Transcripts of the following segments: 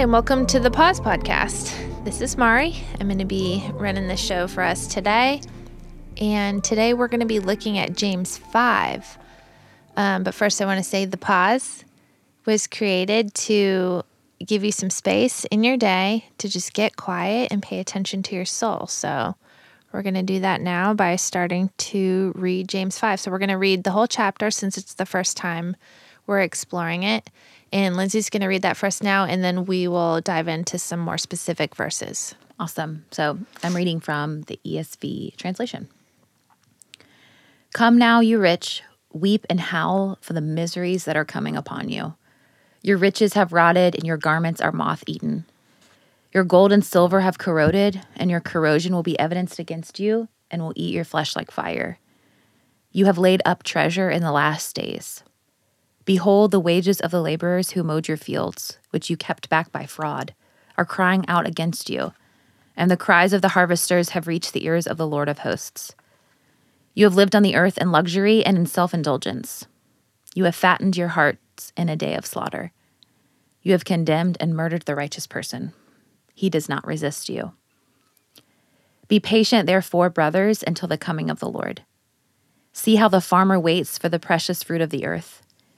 and welcome to the Pause Podcast. This is Marri. I'm going to be running the show for us today. And today we're going to be looking at James 5. Um, but first, I want to say the pause was created to give you some space in your day to just get quiet and pay attention to your soul. So, we're going to do that now by starting to read James 5. So, we're going to read the whole chapter since it's the first time we're exploring it. And Lindsay's going to read that for us now, and then we will dive into some more specific verses. Awesome. So I'm reading from the ESV translation. Come now, you rich, weep and howl for the miseries that are coming upon you. Your riches have rotted, and your garments are moth eaten. Your gold and silver have corroded, and your corrosion will be evidenced against you and will eat your flesh like fire. You have laid up treasure in the last days. Behold, the wages of the laborers who mowed your fields, which you kept back by fraud, are crying out against you, and the cries of the harvesters have reached the ears of the Lord of hosts. You have lived on the earth in luxury and in self indulgence. You have fattened your hearts in a day of slaughter. You have condemned and murdered the righteous person. He does not resist you. Be patient, therefore, brothers, until the coming of the Lord. See how the farmer waits for the precious fruit of the earth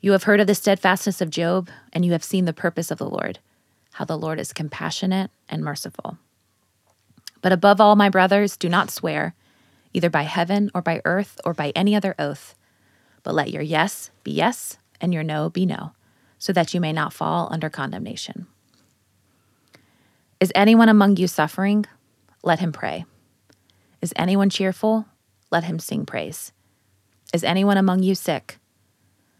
You have heard of the steadfastness of Job, and you have seen the purpose of the Lord, how the Lord is compassionate and merciful. But above all, my brothers, do not swear, either by heaven or by earth or by any other oath, but let your yes be yes and your no be no, so that you may not fall under condemnation. Is anyone among you suffering? Let him pray. Is anyone cheerful? Let him sing praise. Is anyone among you sick?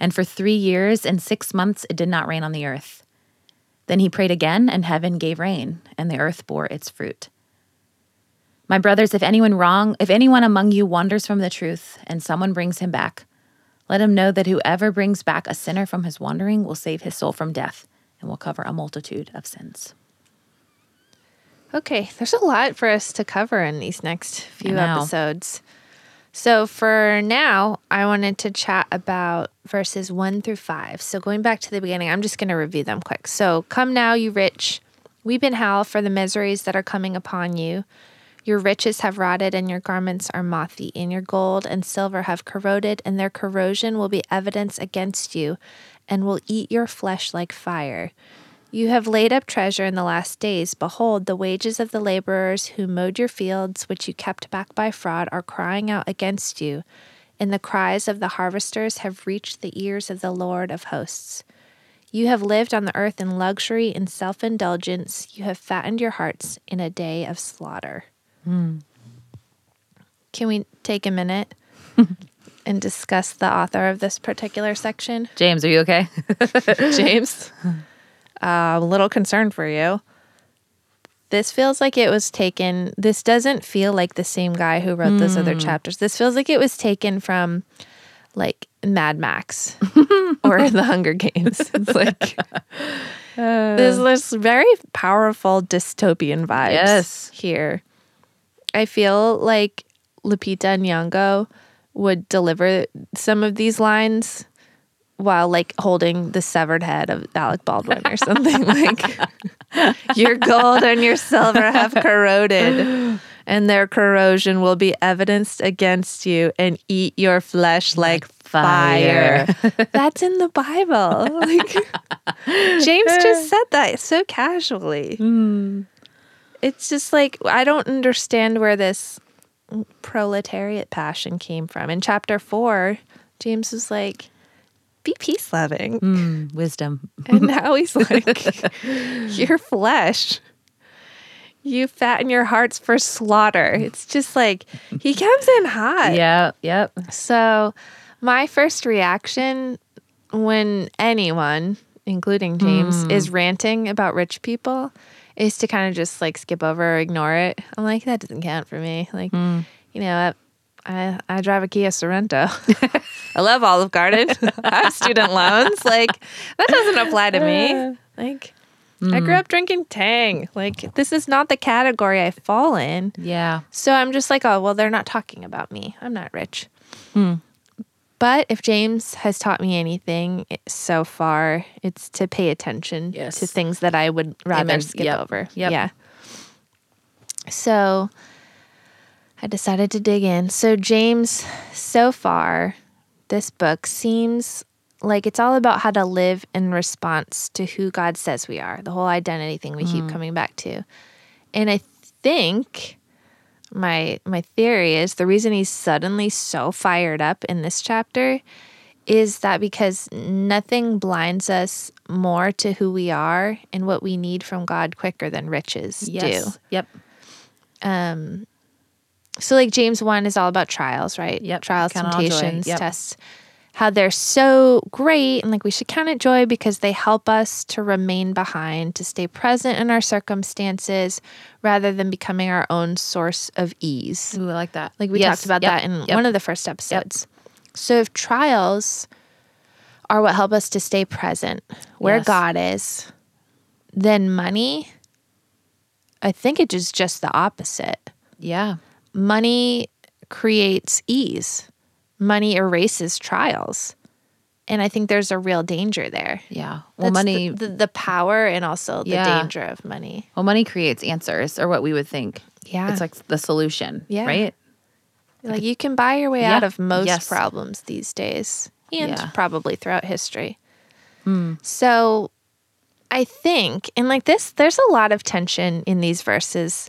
And for three years and six months it did not rain on the earth. Then he prayed again, and heaven gave rain, and the earth bore its fruit. My brothers, if anyone wrong, if anyone among you wanders from the truth, and someone brings him back, let him know that whoever brings back a sinner from his wandering will save his soul from death and will cover a multitude of sins. Okay, there's a lot for us to cover in these next few episodes. So for now, I wanted to chat about verses one through five. So going back to the beginning, I'm just going to review them quick. So, come now, you rich, weep and howl for the miseries that are coming upon you. Your riches have rotted, and your garments are mothy, and Your gold and silver have corroded, and their corrosion will be evidence against you, and will eat your flesh like fire. You have laid up treasure in the last days. Behold, the wages of the laborers who mowed your fields, which you kept back by fraud, are crying out against you, and the cries of the harvesters have reached the ears of the Lord of hosts. You have lived on the earth in luxury and self indulgence. You have fattened your hearts in a day of slaughter. Mm. Can we take a minute and discuss the author of this particular section? James, are you okay? James? uh, a little concerned for you. This feels like it was taken. This doesn't feel like the same guy who wrote those other hmm. chapters. This feels like it was taken from like Mad Max or The Hunger Games. It's like uh, there's this very powerful dystopian vibes yes. here. I feel like Lupita Nyong'o would deliver some of these lines while like holding the severed head of Alec Baldwin or something like your gold and your silver have corroded and their corrosion will be evidenced against you and eat your flesh like fire. fire. That's in the Bible. Like James just said that so casually. Mm. it's just like I don't understand where this proletariat passion came from. In chapter four, James was like, be peace loving. Mm, wisdom. and now he's like, your flesh. You fatten your hearts for slaughter. It's just like he comes in hot. Yeah, yep. So, my first reaction when anyone, including James, mm. is ranting about rich people is to kind of just like skip over or ignore it. I'm like, that doesn't count for me. Like, mm. you know, I, I drive a Kia Sorento. I love Olive Garden. I have student loans. Like that doesn't apply to me. Like mm. I grew up drinking Tang. Like this is not the category I fall in. Yeah. So I'm just like, oh well, they're not talking about me. I'm not rich. Mm. But if James has taught me anything so far, it's to pay attention yes. to things that I would rather Amen. skip yep. over. Yep. Yeah. So I decided to dig in. So, James, so far, this book seems like it's all about how to live in response to who God says we are, the whole identity thing we mm. keep coming back to. And I think my my theory is the reason he's suddenly so fired up in this chapter is that because nothing blinds us more to who we are and what we need from God quicker than riches yes. do. Yep. Um so like James 1 is all about trials, right? Yep. Trials, count temptations, yep. tests. How they're so great and like we should count it joy because they help us to remain behind, to stay present in our circumstances rather than becoming our own source of ease. Ooh, I like that. Like we yes. talked about yep. that in yep. one of the first episodes. So if trials are what help us to stay present where yes. God is, then money, I think it is just the opposite. Yeah money creates ease, money erases trials. And I think there's a real danger there. Yeah. Well, That's money, the, the, the, power and also the yeah. danger of money. Well, money creates answers, or what we would think. Yeah. It's like the solution. Yeah. Right. Like you can buy your way yeah. out of most yes. problems these days and yeah. probably throughout history. Mm. So I think, and like this, there's a lot of tension in these verses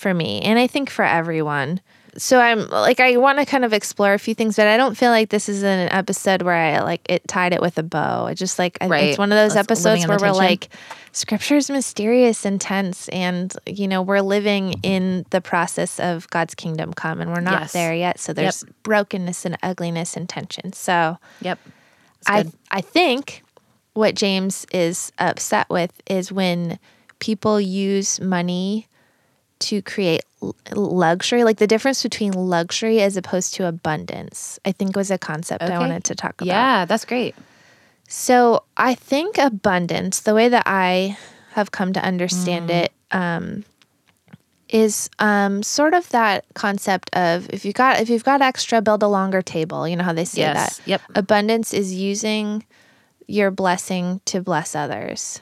for me and I think for everyone. So I'm like I want to kind of explore a few things, but I don't feel like this is an episode where I like it tied it with a bow. I just like right. it's one of those episodes where we're like scripture is mysterious and tense and you know we're living in the process of God's kingdom come and we're not yes. there yet. So there's yep. brokenness and ugliness and tension. So Yep. I I think what James is upset with is when people use money to create luxury, like the difference between luxury as opposed to abundance, I think was a concept okay. I wanted to talk about. Yeah, that's great. So I think abundance, the way that I have come to understand mm. it, um, is um, sort of that concept of if you got if you've got extra, build a longer table. You know how they say yes. that. Yep. Abundance is using your blessing to bless others.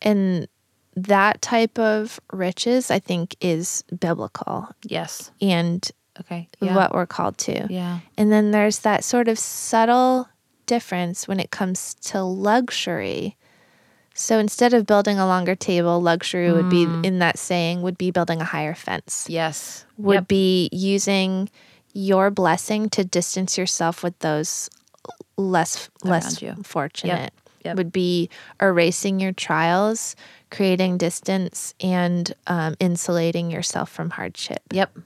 And that type of riches, I think, is biblical. Yes. And okay, yeah. what we're called to. Yeah. And then there's that sort of subtle difference when it comes to luxury. So instead of building a longer table, luxury mm. would be mm. in that saying would be building a higher fence. Yes. Would yep. be using your blessing to distance yourself with those less Around less you. fortunate. Yep. Yep. Would be erasing your trials creating distance and um, insulating yourself from hardship. Yep.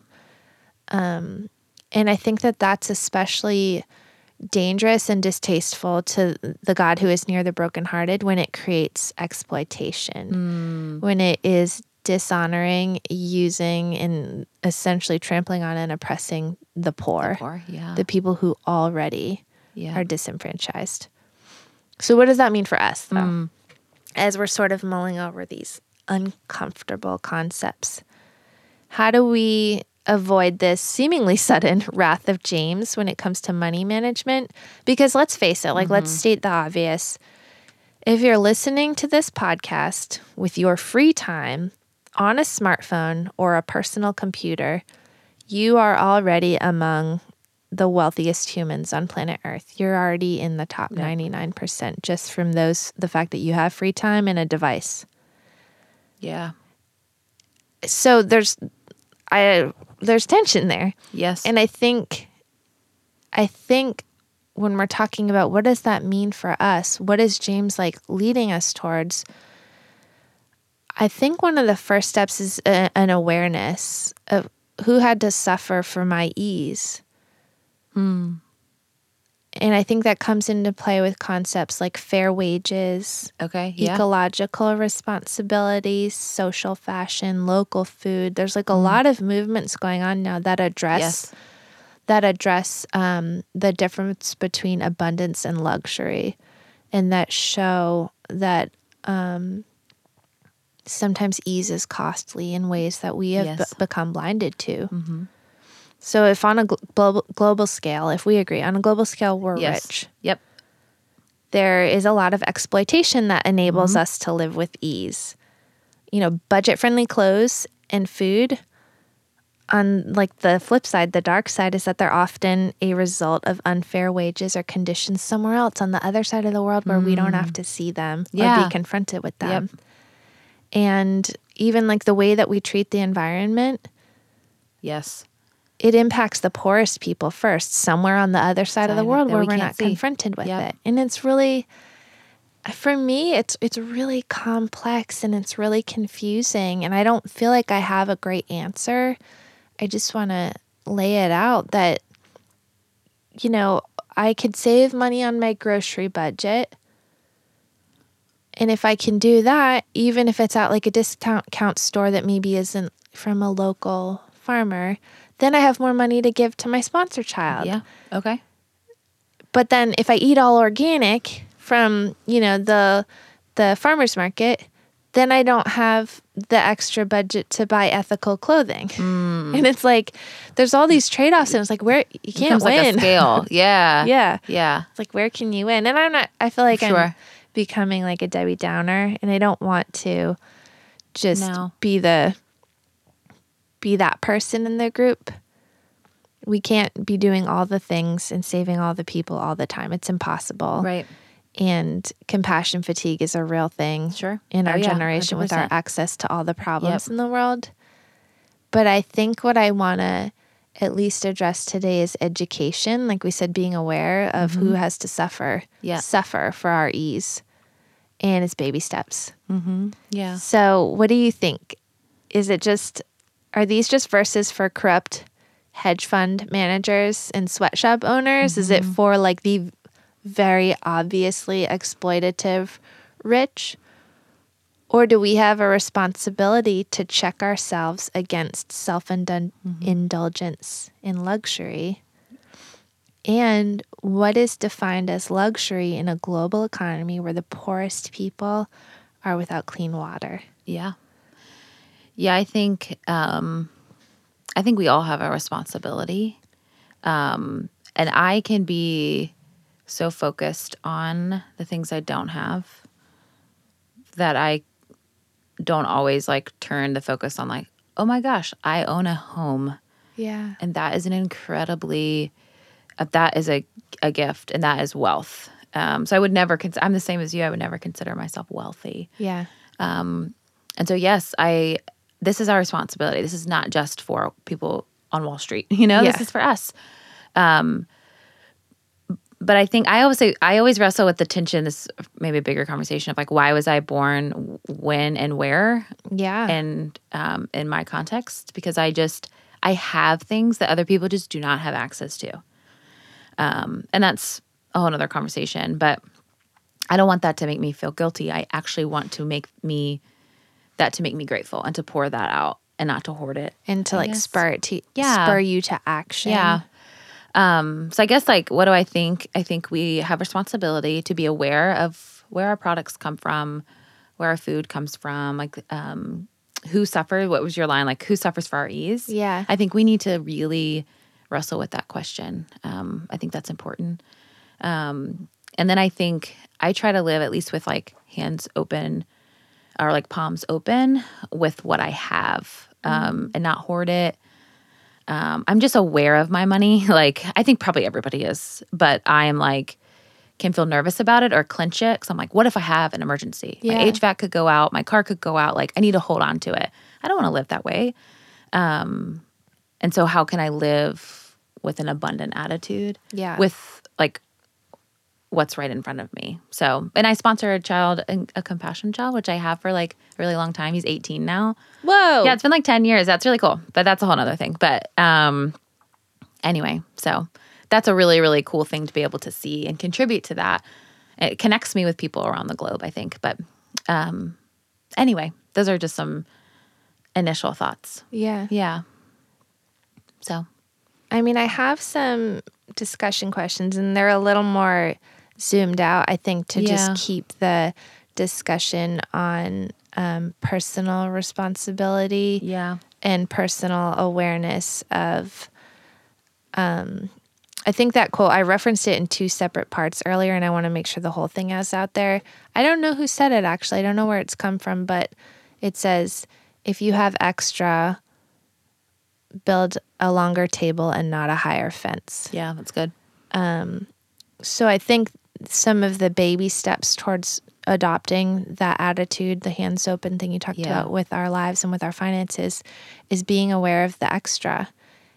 Um, and I think that that's especially dangerous and distasteful to the God who is near the brokenhearted when it creates exploitation, mm. when it is dishonoring, using, and essentially trampling on and oppressing the poor, the, poor, yeah. the people who already yeah. are disenfranchised. So, what does that mean for us, though? Mm as we're sort of mulling over these uncomfortable concepts. How do we avoid this seemingly sudden wrath of James when it comes to money management? Because let's face it, like, mm-hmm. let's state the obvious. If you're listening to this podcast with your free time on a smartphone or a personal computer, you are already among the wealthiest humans on planet Earth. You're already in the top yeah. 99% just from those the fact that you have free time and a device. Yeah. so there's I there's tension there. Yes. And I think I think when we're talking about what does that mean for us? What is James like leading us towards? I think one of the first steps is a, an awareness of who had to suffer for my ease. Hmm. And I think that comes into play with concepts like fair wages, okay. Yeah. ecological responsibilities, social fashion, local food. There's like a lot of movements going on now that address Yes. that address um, the difference between abundance and luxury, and that show that um, sometimes ease is costly in ways that we have Yes. be- become blinded to. Mm-hmm. So, if on a gl- global global scale, if we agree on a global scale, we're Yes. rich Yep. there is a lot of exploitation that enables Mm-hmm. us to live with ease. You know, budget friendly clothes and food. On like the flip side, the dark side is that they're often a result of unfair wages or conditions somewhere else on the other side of the world where we don't have to see them or Mm. Be confronted with them. Yep. And even like the way that we treat the environment, Yes. It impacts the poorest people first, somewhere on the other side of the world where we we're can't see. confronted with Yep. it. And it's really for me it's it's really complex and it's really confusing and I don't feel like I have a great answer. I just want to lay it out that you know, I could save money on my grocery budget. And if I can do that, even if it's at like a discount count store that maybe isn't from a local farmer, then I have more money to give to my sponsor child. Yeah. Okay. But then if I eat all organic from, you know, the the farmers market, then I don't have the extra budget to buy ethical clothing. Hmm. And it's like there's all these trade-offs and it's like where you can't Becomes like a win. scale. Yeah. yeah. Yeah. It's like where can you win? And I'm not I feel like I'm becoming like a Debbie Downer and I don't want to just No. be the be that person in the group. We can't be doing all the things and saving all the people all the time. It's impossible. Right. And compassion fatigue is a real thing Sure. in Oh, our yeah, generation with our access to all the problems Yep. in the world. But I think what I want to at least address today is education. Like we said, being aware of who has to suffer, Mm-hmm. Yeah. suffer for our ease. And it's baby steps. Mm-hmm. Yeah. So, what do you think? Is it just, are these just verses for corrupt hedge fund managers and sweatshop owners? Is it mm-hmm. for like the very obviously exploitative rich? Or do we have a responsibility to check ourselves against self mm-hmm. indulgence in luxury? And what is defined as luxury in a global economy where the poorest people are without clean water? Yeah. Yeah, I think um I think we all have a responsibility. Um and I can be so focused on the things I don't have that I don't always like turn the focus on like, "Oh my gosh, I own a home." Yeah. And that is an incredibly uh, that is a a gift and that is wealth. Um so I would never cons- I'm the same as you. I would never consider myself wealthy. Yeah. And so yes, I this is our responsibility. This is not just for people on Wall Street. You know, this is for us. Um but I think I always say I always wrestle with the tension, this maybe a bigger conversation of like why was I born when and where Yeah. and um in my context because I just I have things that other people just do not have access to. Um and that's a whole nother conversation. But I don't want that to make me feel guilty. I actually want to make me that to make me grateful and to pour that out and not to hoard it. and to like guess. spur it to Yeah. spur you to action. Yeah. Um, so I guess like what do I think? I think we have responsibility to be aware of where our products come from, where our food comes from, like um who suffered, what was your line? Like who suffers for our ease? Yeah. I think we need to really wrestle with that question. Um, I think that's important. Um, and then I think I try to live at least with like hands open or like palms open with what I have um, and not hoard it. Um, I'm just aware of my money. Like I think probably everybody is, but I am like can feel nervous about it or clench it because I'm like, what if I have an emergency? Yeah. My HVAC could go out, my car could go out. Like I need to hold on to it. I don't want to live that way. Um, and so, how can I live with an abundant attitude? Yeah. With like what's right in front of me. So, and I sponsor a child, a compassion child, which I have for like a really long time. He's 18 now. Whoa. Yeah, it's been like 10 years. That's really cool. But that's a whole other thing. But um, anyway, so that's a really, really cool thing to be able to see and contribute to that. It connects me with people around the globe, I think. But um, anyway, those are just some initial thoughts. Yeah. Yeah. So, I mean, I have some discussion questions, and they're a little more zoomed out, I think, to Yeah. just keep the discussion on um, personal responsibility yeah. and personal awareness of. Um, I think that quote, I referenced it in two separate parts earlier, and I want to make sure the whole thing is out there. I don't know who said it actually, I don't know where it's come from, but it says, if you have extra, build a longer table and not a higher fence. Yeah, that's good. So I think some of the baby steps towards adopting that attitude, the hands open thing you talked Yeah. about with our lives and with our finances, is being aware of the extra.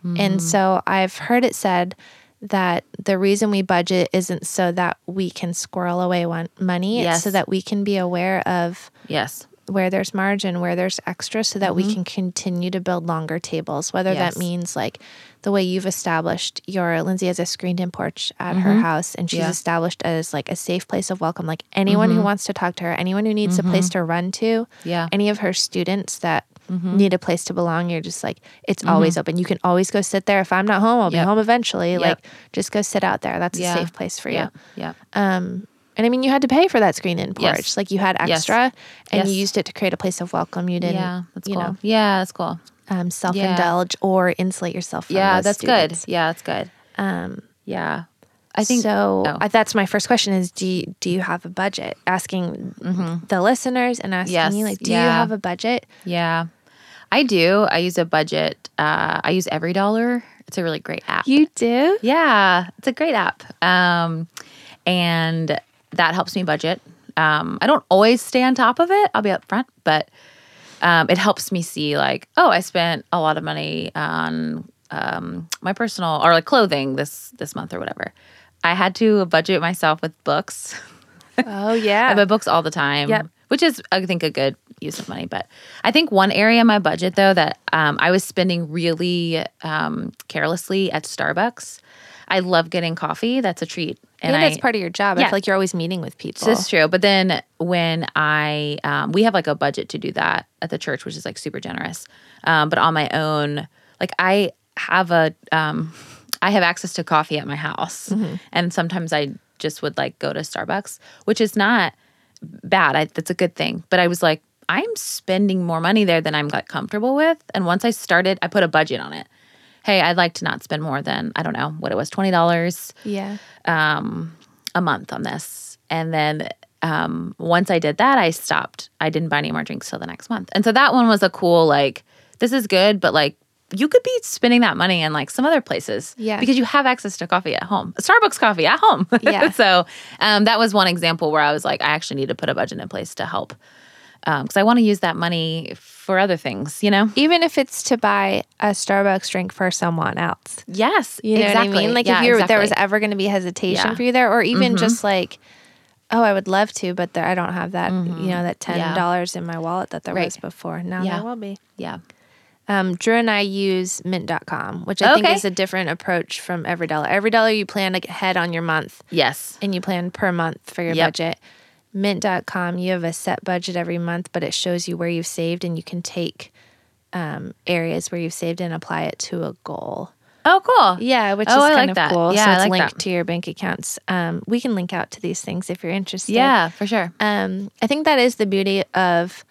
Mm-hmm. And so I've heard it said that the reason we budget isn't so that we can squirrel away one money, it's Yes. so that we can be aware of Yes. Where there's margin, where there's extra, so that we can continue to build longer tables. Whether Mm-hmm. Yes. that means like the way you've established your Lindsay has a screened in porch at her house, and she's Mm-hmm. Yeah. established as like a safe place of welcome. Like anyone who wants to talk to her, anyone who needs a place to run to, Mm-hmm. Yeah. any of her students that need a place to belong, you're just like it's always open. You can always go sit there. If I'm not home, I'll be Mm-hmm. Home eventually. Yep. Like just go sit out there. That's Yeah. a safe place for you. Yeah. Yeah. Um, and I mean, you had to pay for that screen in porch. Yes. Like you had Yes. extra, and you used it to create a place of welcome. You didn't, Yeah. That's you cool. know, yeah, that's cool. um, self indulge or insulate yourself. From Yeah, that's students. good. Yeah, that's good. Um, Yeah. I think so. oh. I, that's my first question: is do you, do you have a budget? Asking the listeners and asking Mm-hmm. Yes. you, like, do you have a budget? Yeah. I do. I use a budget. Uh, I use Every Dollar. It's a really great app. You do. Yeah, it's a great app. Um, and that helps me budget. Um, I don't always stay on top of it. I'll be up front, but um, it helps me see like, oh, I spent a lot of money on um, my personal or like clothing this this month or whatever. I had to budget myself with books. Oh yeah, I buy books all the time, Yep. which is I think a good use of money. But I think one area in my budget though that um, I was spending really um, carelessly at Starbucks. I love getting coffee. That's a treat, and I, that's part of your job. I Yeah. feel like you're always meeting with people. this is true. But then when I, um, we have like a budget to do that at the church, which is like super generous. Um, but on my own, like I have a, um, I have access to coffee at my house, and sometimes I just would like go to Starbucks, which is not bad. I, that's a good thing. But I was like, I'm spending more money there than I'm like comfortable with. And once I started, I put a budget on it. Hey, I'd like to not spend more than I don't know what it was, twenty dollars yeah. um, a month on this. And then um, once I did that, I stopped. I didn't buy any more drinks till the next month. And so that one was a cool, like, this is good, but like, you could be spending that money in like some other places. Yeah. Because you have access to coffee at home, Starbucks coffee at home. Yeah. so um, that was one example where I was like, I actually need to put a budget in place to help. Because I want to use that money for other things, you know? Even if it's to buy a Starbucks drink for someone else. Yes. You know exactly. what I mean? Like Yeah, if you're, there was ever going to be hesitation Yeah. Mm-hmm. for you there, or even just like, oh, I would love to, but there, I don't have that, you know, that ten Mm-hmm. Yeah. dollars in my wallet that there Right. was before. Now Yeah. there will be. Yeah. Um, Drew and I use Mint.com, which I think is a different approach from Every Dollar. Every Dollar you plan ahead on your month, Yes. and you plan per month for your Yep. budget. Mint.com, you have a set budget every month, but it shows you where you've saved, and you can take um, areas where you've saved and apply it to a goal. Oh, cool. Yeah, which Oh, is I kind like of that. cool. Yeah, so it's like linked that. to your bank accounts. Um, we can link out to these things if you're interested. Yeah, for sure. Um, I think that is the beauty of.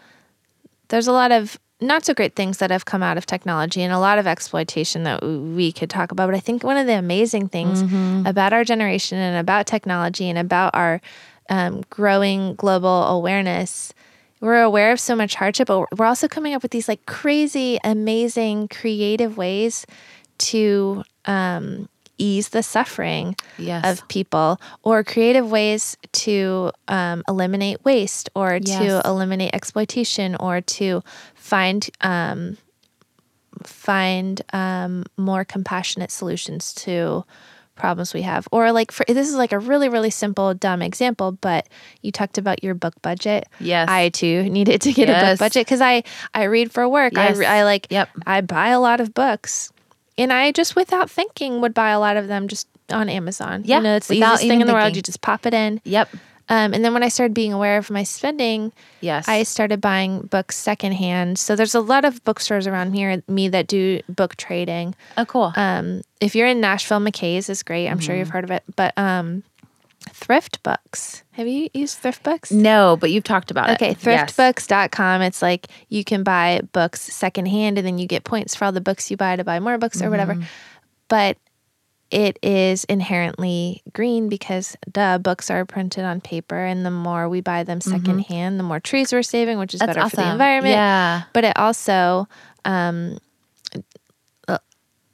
There's a lot of not so great things that have come out of technology and a lot of exploitation that we could talk about. But I think one of the amazing things Mm-hmm. about our generation and about technology and about our um, growing global awareness, we're aware of so much hardship, but we're also coming up with these like crazy, amazing, creative ways to um, ease the suffering Yes. of people or creative ways to um, eliminate waste or Yes. to eliminate exploitation or to find um, find um, more compassionate solutions to problems we have. Or like for this is like a really really simple dumb example but you talked about your book budget. Yes. i too needed to get a book budget because i i read for work. I, Yes. re- I like Yep. i buy a lot of books. And i just without thinking would buy a lot of them just on amazon. Yeah, you know it's the easiest thing in the world. you just pop it in. Yep. Um, and then when I started being aware of my spending, Yes. I started buying books secondhand. So there's a lot of bookstores around here, me that do book trading. oh, cool. Um, if you're in Nashville, McKay's is great. I'm sure Mm-hmm. you've heard of it. But um, Thrift Books. Have you used Thrift Books? no, but you've talked about Okay, it. Okay, thriftbooks.com. It's like you can buy books secondhand and then you get points for all the books you buy to buy more books or whatever. Mm-hmm. But it is inherently green because duh, books are printed on paper and the more we buy them secondhand, the more trees we're saving, which is Mm-hmm. That's better for the environment. Yeah. But it also um,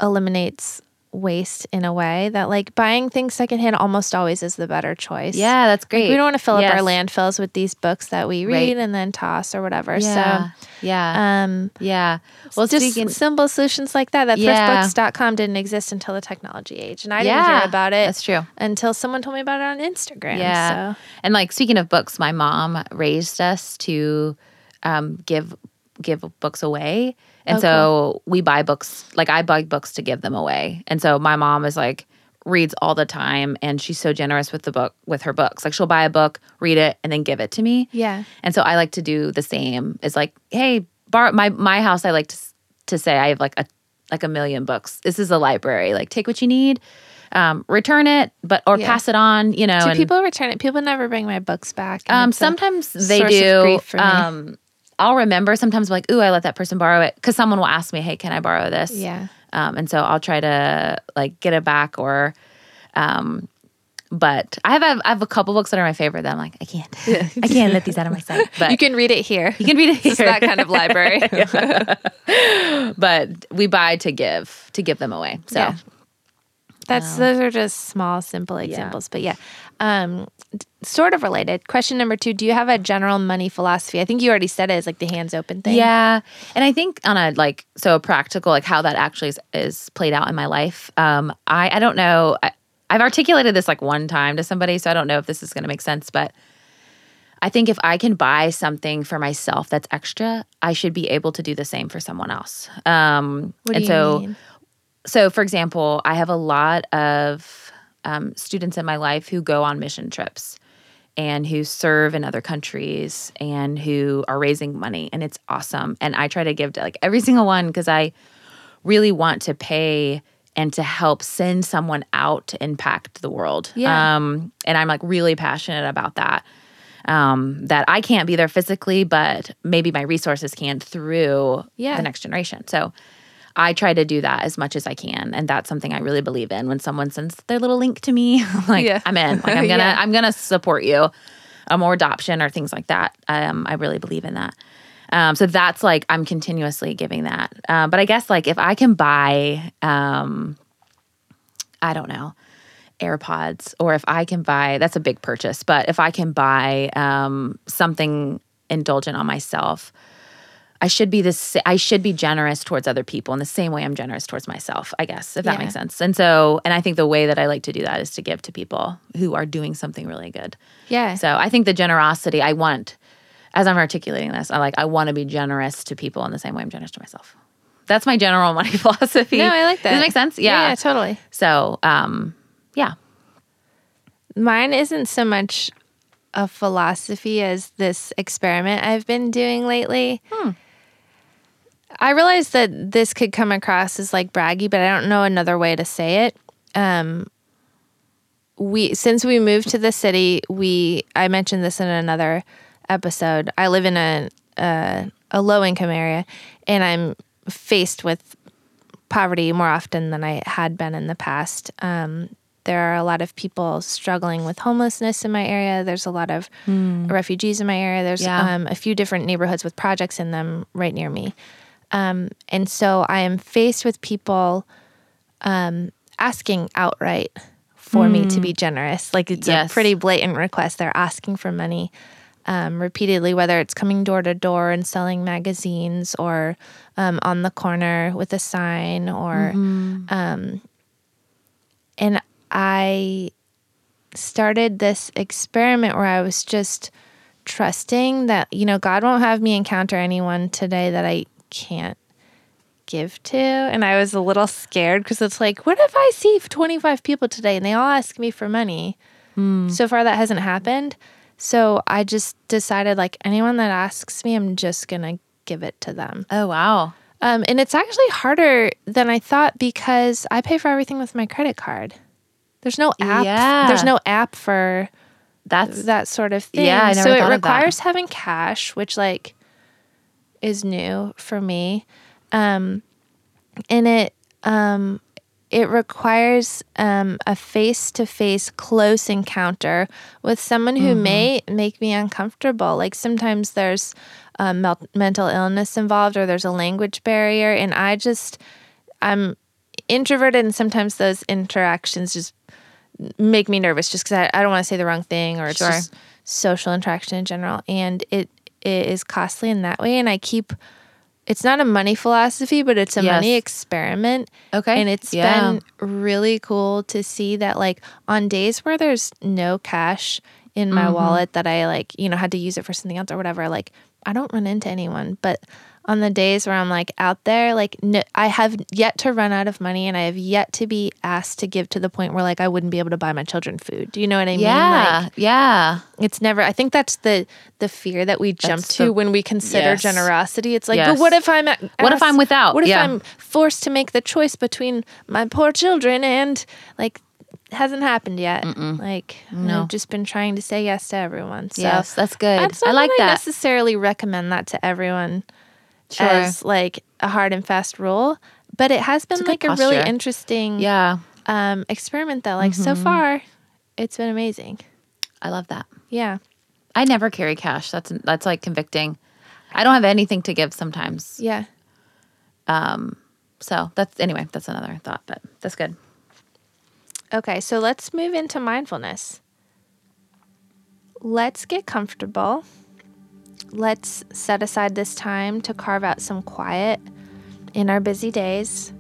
eliminates waste in a way that like buying things secondhand almost always is the better choice. Yeah, that's great. We don't want to fill up our landfills with these books that we read Right. and then toss or whatever. Yeah. So, yeah. um, yeah. Well, just speaking. simple solutions like that. That Yeah. thriftbooks.com didn't exist until the technology age. And I didn't Yeah, hear about it that's true. until someone told me about it on Instagram. Yeah. So, And like speaking of books, my mom raised us to um, give give books away. And Oh, so we buy books, like I buy books to give them away. And so my mom is like reads all the time and she's so generous with the book with her books. Like she'll buy a book, read it and then give it to me. yeah. And so I like to do the same. It's like, hey, bar my my house I like to to say I have like a like a million books. This is a library. Like take what you need. Um, return it, but or Yeah. pass it on, you know. Do and- people return it? People never bring my books back. um, sometimes they do. grief for me. Um, I'll remember sometimes like, ooh, I let that person borrow it because someone will ask me, hey, can I borrow this? Yeah. Um, and so I'll try to like get it back or, um, but I have I have a couple books that are my favorite that I'm like I can't I can't let these out of my sight. But you can read it here. you can read it here. It's that kind of library. but we buy to give to give them away. So Yeah. That's those are just small, simple examples. But yeah, um, sort of related. Question number two: Do you have a general money philosophy? I think you already said it is like the hands open thing. Yeah. And I think on a like so practical, like how that actually is, is played out in my life. Um, I I don't know. I, I've articulated this like one time to somebody, so I don't know if this is going to make sense, but I think if I can buy something for myself that's extra, I should be able to do the same for someone else. Um, and so mean? so for example i have a lot of um, students in my life who go on mission trips and who serve in other countries and who are raising money and it's awesome and i try to give to like every single one because i really want to pay and to help send someone out to impact the world Yeah. um, and i'm like really passionate about that um, that i can't be there physically but maybe my resources can through Yeah. the next generation so I try to do that as much as I can, and that's something I really believe in. When someone sends their little link to me, I'm like Yeah. I'm in. Like I'm gonna Yeah. I'm gonna support you, um, or adoption or things like that. Um, I really believe in that. Um, so that's like I'm continuously giving that. Uh, but I guess like if I can buy, um, I don't know, AirPods, or if I can buy that's a big purchase. But if I can buy um, something indulgent on myself. I should be this. I should be generous towards other people in the same way I'm generous towards myself. I guess if that Yeah. makes sense. And so, and I think the way that I like to do that is to give to people who are doing something really good. Yeah. So I think the generosity I want, as I'm articulating this, I like I want to be generous to people in the same way I'm generous to myself. That's my general money philosophy. No, I like that. Does it make sense? yeah, Yeah. totally. So, um, yeah. Mine isn't so much a philosophy as this experiment I've been doing lately. I realize that this could come across as like braggy, but I don't know another way to say it. Um, we since we moved to the city, we I mentioned this in another episode. I live in a a, a low income area, and I'm faced with poverty more often than I had been in the past. Um, there are a lot of people struggling with homelessness in my area. There's a lot of refugees in my area. There's Yeah. um, a few different neighborhoods with projects in them right near me. Um, and so I am faced with people um, asking outright for mm. me to be mm. generous. Like it's yes. a pretty blatant request. They're asking for money um, repeatedly, whether it's coming door to door and selling magazines or um, on the corner with a sign or. Mm-hmm. Um, and I started this experiment where I was just trusting that, you know, God won't have me encounter anyone today that I can't give to. And I was a little scared because it's like, what if I see 25 people today and they all ask me for money? Mm. So far, that hasn't happened. So I just decided, like, anyone that asks me, I'm just going to give it to them. Oh, wow. Um, and it's actually harder than I thought because I pay for everything with my credit card. There's no app. Yeah. There's no app for that's that sort of thing. Yeah, I never so it requires having cash, which like is new for me. Um, and it um, it requires um, a face to face close encounter with someone who mm-hmm. may make me uncomfortable. Like sometimes there's um, mel- mental illness involved or there's a language barrier, and I just I'm introverted, and sometimes those interactions just make me nervous just because I, I don't want to say the wrong thing or sure. just social interaction in general. And it it is costly in that way. And I keep it's not a money philosophy, but it's a yes. money experiment. Okay. And it's yeah. been really cool to see that like on days where there's no cash in my mm-hmm. wallet that I like, you know, had to use it for something else or whatever, like I don't run into anyone. But on the days where I'm like out there, like no, I have yet to run out of money and I have yet to be asked to give to the point where like I wouldn't be able to buy my children food. Do you know what I yeah, mean? Like, yeah. It's never I think that's the the fear that we jump that's to the, when we consider yes. generosity. It's like, yes. but what if I'm asked, What if I'm without? What if yeah. I'm forced to make the choice between my poor children and like hasn't happened yet. Mm-mm. Like no. I've just been trying to say yes to everyone. So yes, that's good. I like that. I don't necessarily recommend that to everyone sure. as like a hard and fast rule, but it has been like a really interesting yeah um, experiment though. Like mm-hmm. so far, it's been amazing. I love that. Yeah, I never carry cash. That's that's like convicting. I don't have anything to give sometimes. Yeah. Um. So that's anyway. That's another thought, but that's good. Okay, so let's move into mindfulness. Let's get comfortable let's set aside this time to carve out some quiet in our busy days.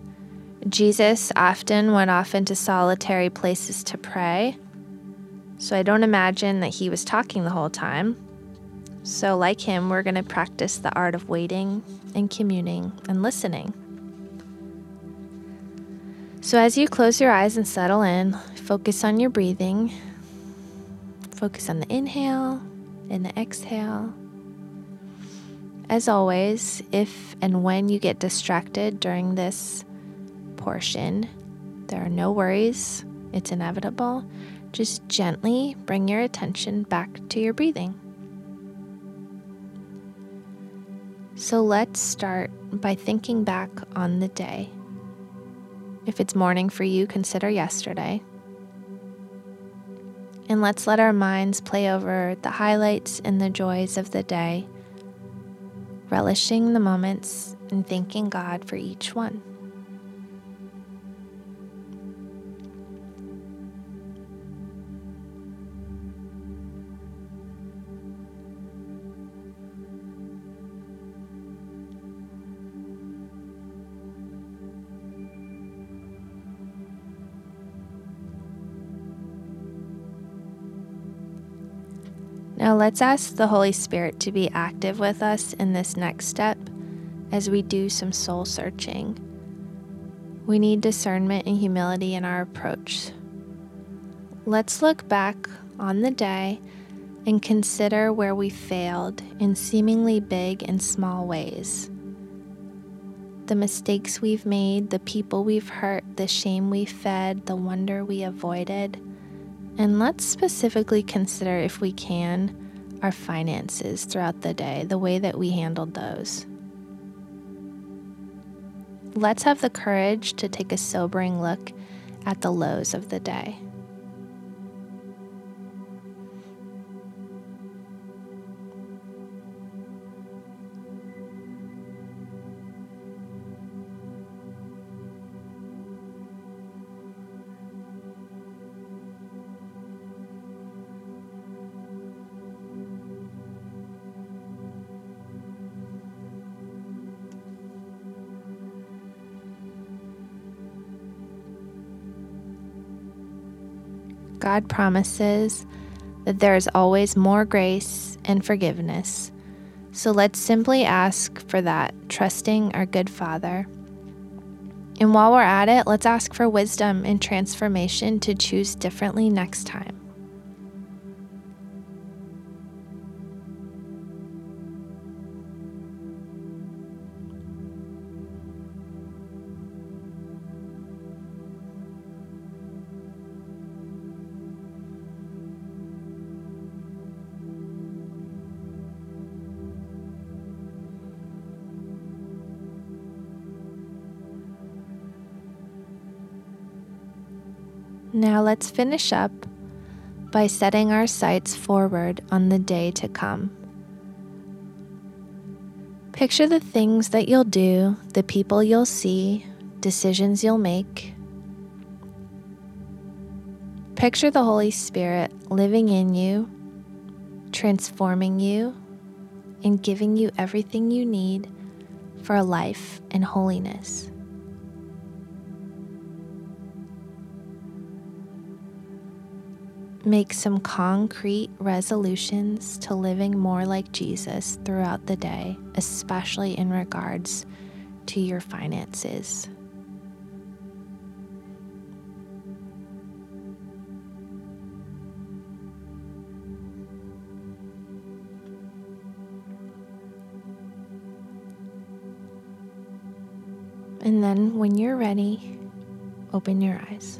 Jesus often went off into solitary places to pray, so I don't imagine that he was talking the whole time. So, like him, we're going to practice the art of waiting and communing and listening. So, as you close your eyes and settle in, focus on your breathing. Focus on the inhale and the exhale. As always, if and when you get distracted during this portion, there are no worries, it's inevitable. Just gently bring your attention back to your breathing. So let's start by thinking back on the day. If it's morning for you, consider yesterday. And let's let our minds play over the highlights and the joys of the day relishing the moments and thanking God for each one. Now let's ask the Holy Spirit to be active with us in this next step as we do some soul searching. We need discernment and humility in our approach. Let's look back on the day and consider where we failed in seemingly big and small ways. The mistakes we've made, the people we've hurt, the shame we fed, the wonder we avoided and let's specifically consider, if we can, our finances throughout the day, the way that we handled those. Let's have the courage to take a sobering look at the lows of the day. God promises that there is always more grace and forgiveness. So let's simply ask for that, trusting our good Father. And while we're at it, let's ask for wisdom and transformation to choose differently next time. Now let's finish up by setting our sights forward on the day to come. Picture the things that you'll do, the people you'll see, decisions you'll make. Picture the Holy Spirit living in you, transforming you, and giving you everything you need for a life in holiness. Make some concrete resolutions to living more like Jesus throughout the day, especially in regards to your finances. And then, when you're ready, open your eyes.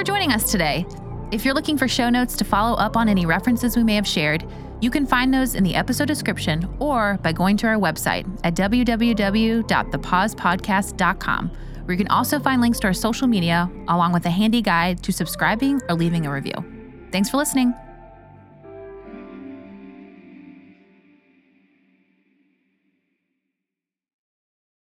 For joining us today. If you're looking for show notes to follow up on any references we may have shared, you can find those in the episode description or by going to our website at www.thepausepodcast.com, where you can also find links to our social media along with a handy guide to subscribing or leaving a review. Thanks for listening.